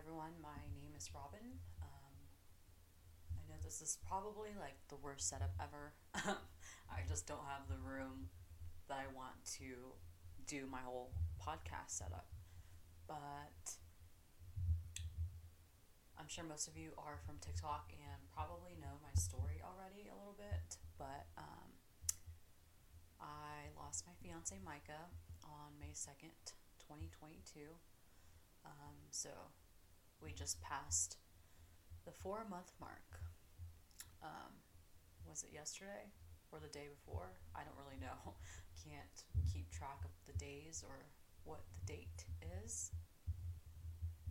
everyone. My name is Robin. Um, I know this is probably like the worst setup ever. I just don't have the room that I want to do my whole podcast setup. But I'm sure most of you are from TikTok and probably know my story already a little bit. But um, I lost my fiance Micah on May 2nd, 2022. Um, so we just passed the four month mark. Um, was it yesterday or the day before? I don't really know. Can't keep track of the days or what the date is.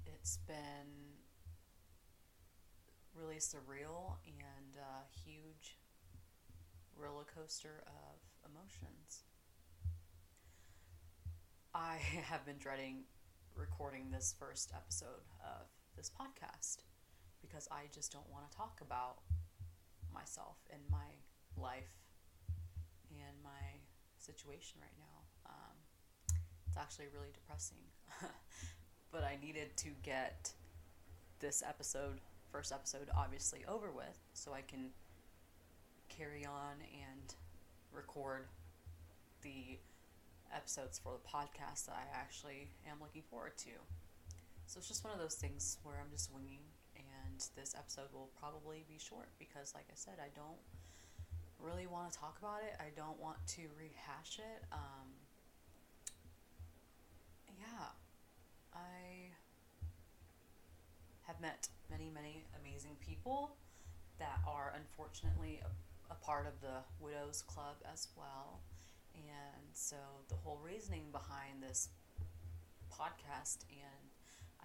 It's been really surreal and a huge roller coaster of emotions. I have been dreading recording this first episode of this podcast because I just don't want to talk about myself and my life and my situation right now. Um, it's actually really depressing. but I needed to get this episode, first episode, obviously over with so I can carry on and record the episodes for the podcast that I actually am looking forward to. So it's just one of those things where I'm just winging, and this episode will probably be short because, like I said, I don't really want to talk about it. I don't want to rehash it. Um, yeah, I have met many, many amazing people that are unfortunately a, a part of the Widows Club as well. And so the whole reasoning behind this podcast and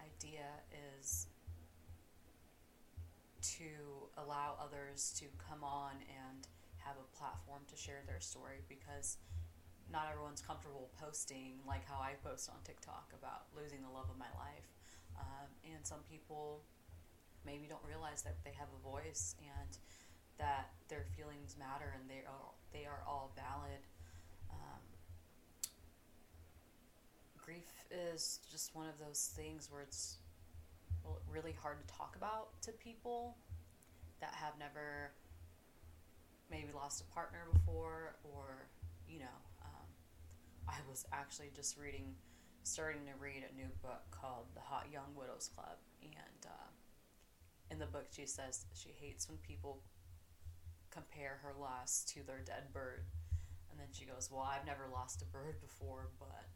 idea is to allow others to come on and have a platform to share their story because not everyone's comfortable posting like how I post on TikTok about losing the love of my life. Um, and some people maybe don't realize that they have a voice and that their feelings matter and they are they are all valid grief is just one of those things where it's really hard to talk about to people that have never maybe lost a partner before or you know um, i was actually just reading starting to read a new book called the hot young widows club. And uh, in the book she says she hates when people compare her loss to their dead bird. And then she goes well i've never lost a bird before but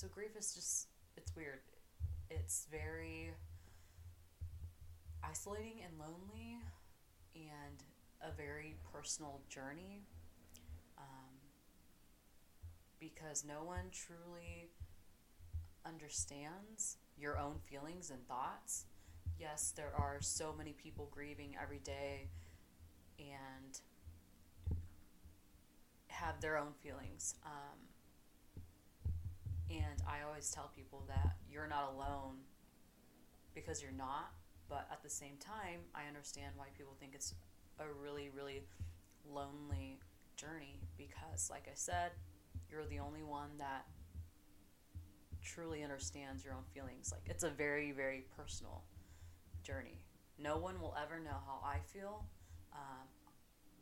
so grief is just it's weird. It's very isolating and lonely and a very personal journey um, because no one truly understands your own feelings and thoughts. Yes, there are so many people grieving every day and have their own feelings. Um, and I always tell people that you're not alone because you're not, but at the same time, I understand why people think it's a really, really lonely journey because, like I said, you're the only one that truly understands your own feelings. Like, it's a very, very personal journey. No one will ever know how I feel. Um,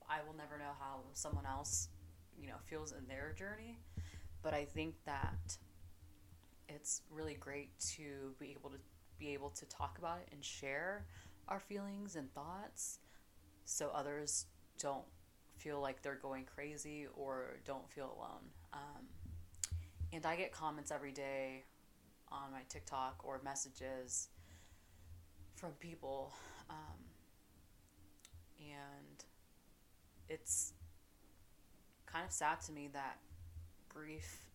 I will never know how someone else, you know, feels in their journey. But I think that it's really great to be able to be able to talk about it and share our feelings and thoughts so others don't feel like they're going crazy or don't feel alone. Um, and I get comments every day on my TikTok or messages from people. Um, and it's kind of sad to me that grief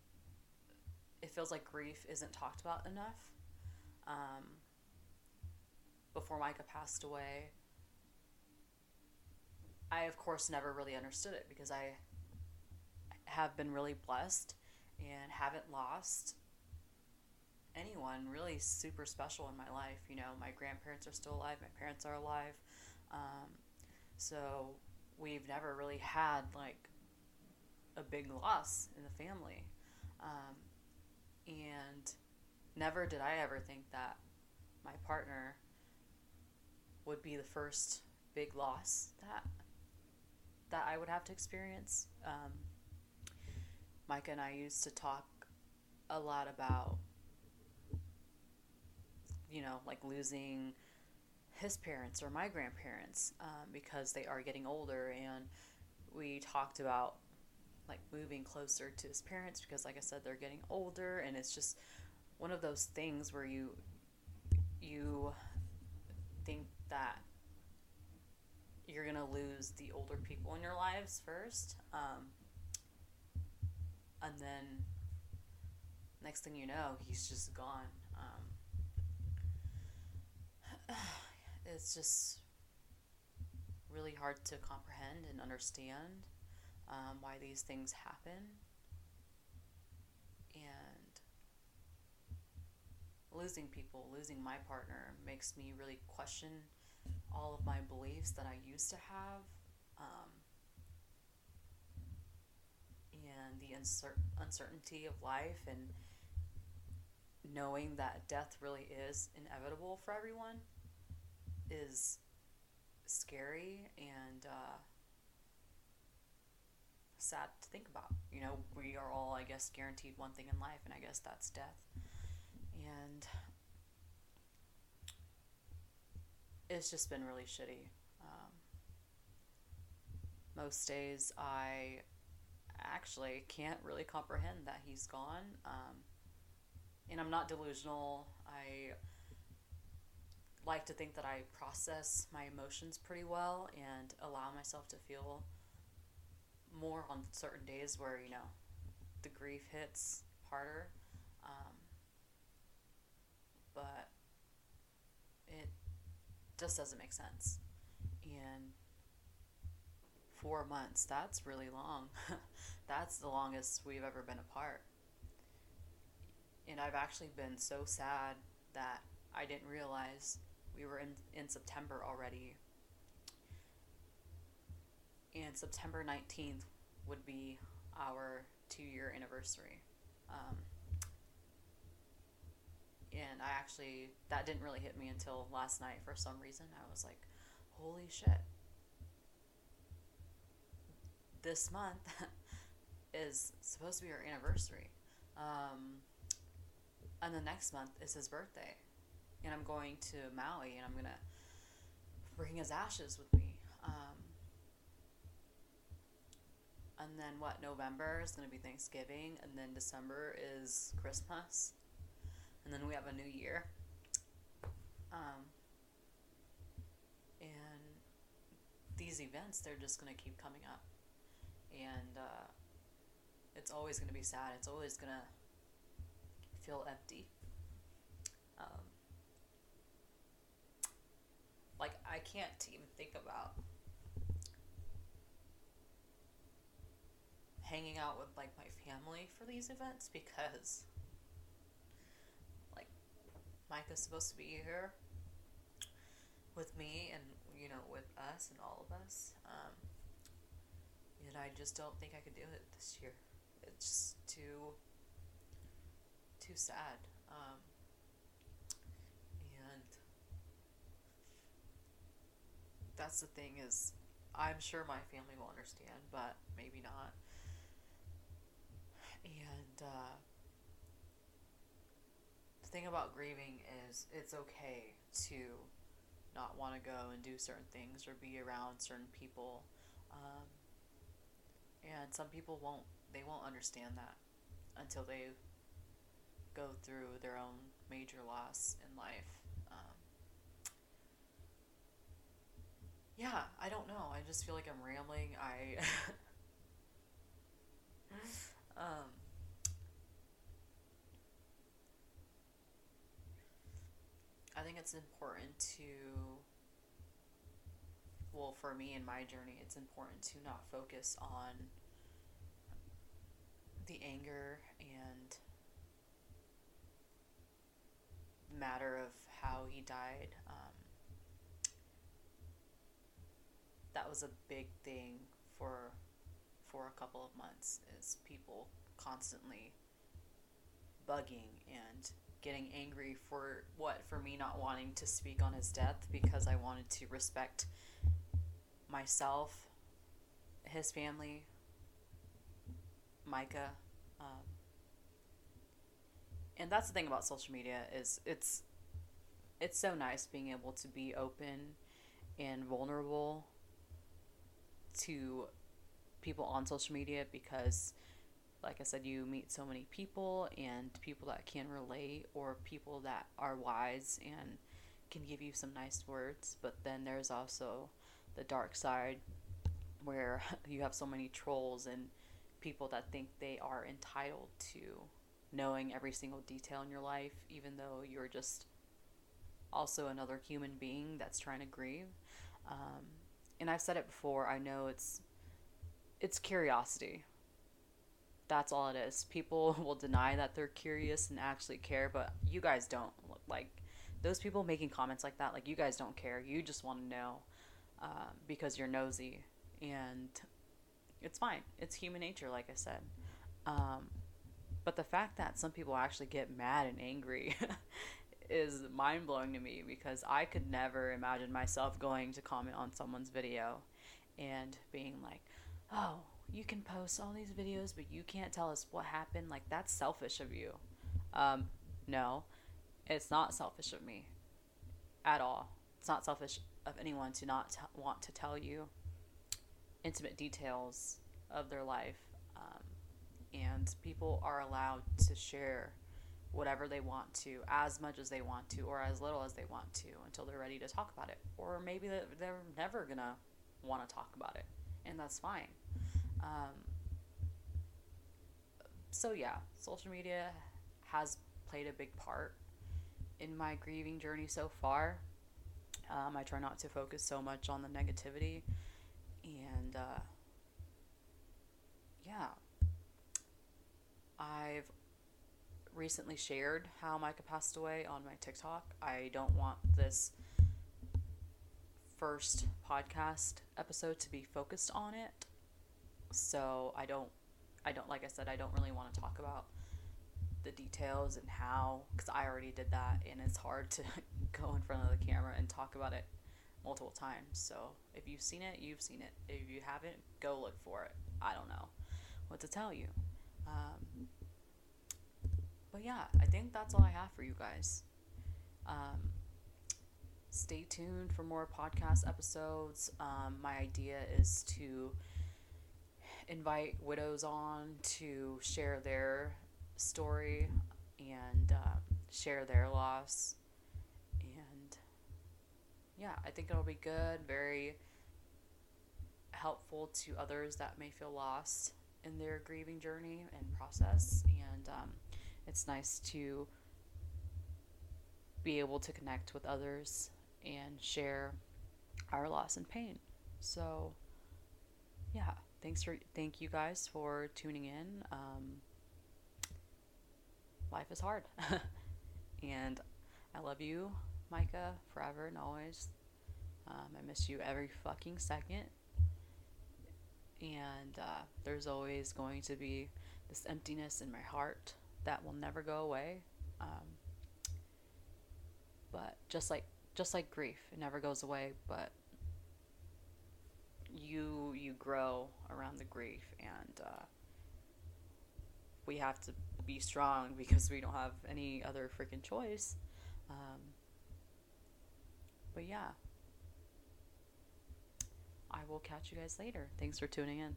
it feels like grief isn't talked about enough. Um, before Micah passed away, I, of course, never really understood it because I have been really blessed and haven't lost anyone really super special in my life. You know, my grandparents are still alive, my parents are alive. Um, so we've never really had like a big loss in the family. Um, and never did I ever think that my partner would be the first big loss that that I would have to experience. Um, Micah and I used to talk a lot about, you know, like losing his parents or my grandparents um, because they are getting older, and we talked about like moving closer to his parents because, like I said, they're getting older, and it's just one of those things where you you think that you're gonna lose the older people in your lives first, um, and then next thing you know, he's just gone. Um, it's just really hard to comprehend and understand um, why these things happen, and losing people, losing my partner, makes me really question all of my beliefs that I used to have, um, and the uncer- uncertainty of life, and knowing that death really is inevitable for everyone is scary and uh, sad to think about. You know, we are all, I guess, guaranteed one thing in life, and I guess that's death. And it's just been really shitty. Um, most days I actually can't really comprehend that he's gone. Um, and I'm not delusional. I like to think that I process my emotions pretty well and allow myself to feel more on certain days where, you know, the grief hits harder. Um, but it just doesn't make sense. And four months, that's really long. that's the longest we've ever been apart. And I've actually been so sad that I didn't realize we were in, in September already. And September 19th would be our two year anniversary. Um, and I actually that didn't really hit me until last night for some reason. I was like, "Holy shit." This month is supposed to be our anniversary. Um, and the next month is his birthday. And I'm going to Maui and I'm going to bring his ashes with me. Um, and then what? November is going to be Thanksgiving. And then December is Christmas and then we have a new year. Um, and these events, they're just going to keep coming up. And uh, it's always going to be sad. It's always going to feel empty. Um, like, I can't even think about hanging out with like my family for these events because like Micah's supposed to be here with me and you know with us and all of us. Um, and I just don't think I could do it this year. It's just too too sad. Um, and that's the thing is I'm sure my family will understand, but maybe not. And uh, the thing about grieving is it's okay to not want to go and do certain things or be around certain people. Um, and some people won't, they won't understand that until they go through their own major loss in life. Um, yeah, I don't know. I just feel like I'm rambling. I. um, I think it's important to, well, for me in my journey, it's important to not focus on the anger and matter of how he died. Um, that was a big thing for for a couple of months is people constantly bugging and getting angry for what for me not wanting to speak on his death because I wanted to respect myself, his family, Micah. Um, and that's the thing about social media is it's it's so nice being able to be open and vulnerable to people on social media because like I said, you meet so many people and people that can relate or people that are wise and can give you some nice words. But then there's also the dark side where you have so many trolls and people that think they are entitled to knowing every single detail in your life, even though you're just also another human being that's trying to grieve. Um, and I've said it before. I know it's it's curiosity that's all it is. People will deny that they're curious and actually care, but you guys don't. Like those people making comments like that, like you guys don't care. You just want to know uh, because you're nosy, and it's fine. It's human nature, like I said. Um, but the fact that some people actually get mad and angry is mind blowing to me because I could never imagine myself going to comment on someone's video and being like, oh, you can post all these videos, but you can't tell us what happened. Like, that's selfish of you. Um, no, it's not selfish of me at all. It's not selfish of anyone to not t- want to tell you intimate details of their life. Um, and people are allowed to share whatever they want to, as much as they want to, or as little as they want to, until they're ready to talk about it. Or maybe they're never to want to talk about it, and that's fine. Um, so, yeah, social media has played a big part in my grieving journey so far. Um, I try not to focus so much on the negativity. And uh, yeah, I've recently shared how Micah passed away on my TikTok. I don't want this first podcast episode to be focused on it so I don't, I don't, like I said, I don't really want to talk about the details and how, because I already did that, and it's hard to go in front of the camera and talk about it multiple times. So if you've seen it, you've seen it. If you haven't, go look for it. I don't know what to tell you. Um, but yeah, I think that's all I have for you guys. Um, stay tuned for more podcast episodes. Um, my idea is to invite widows on to share their story and uh, share their loss. And yeah, I think it'll be good, very helpful to others that may feel lost in their grieving journey and process. And um, it's nice to be able to connect with others and share our loss and pain. So, yeah thanks for thank you guys for tuning in. Um, life is hard, and I love you, Micah, forever and always. Um, I miss you every fucking second, and uh, there's always going to be this emptiness in my heart that will never go away. Um, but just like just like grief, it never goes away. But you you grow around the grief and uh, we have to be strong because we don't have any other freaking choice. Um, but yeah. I will catch you guys later. Thanks for tuning in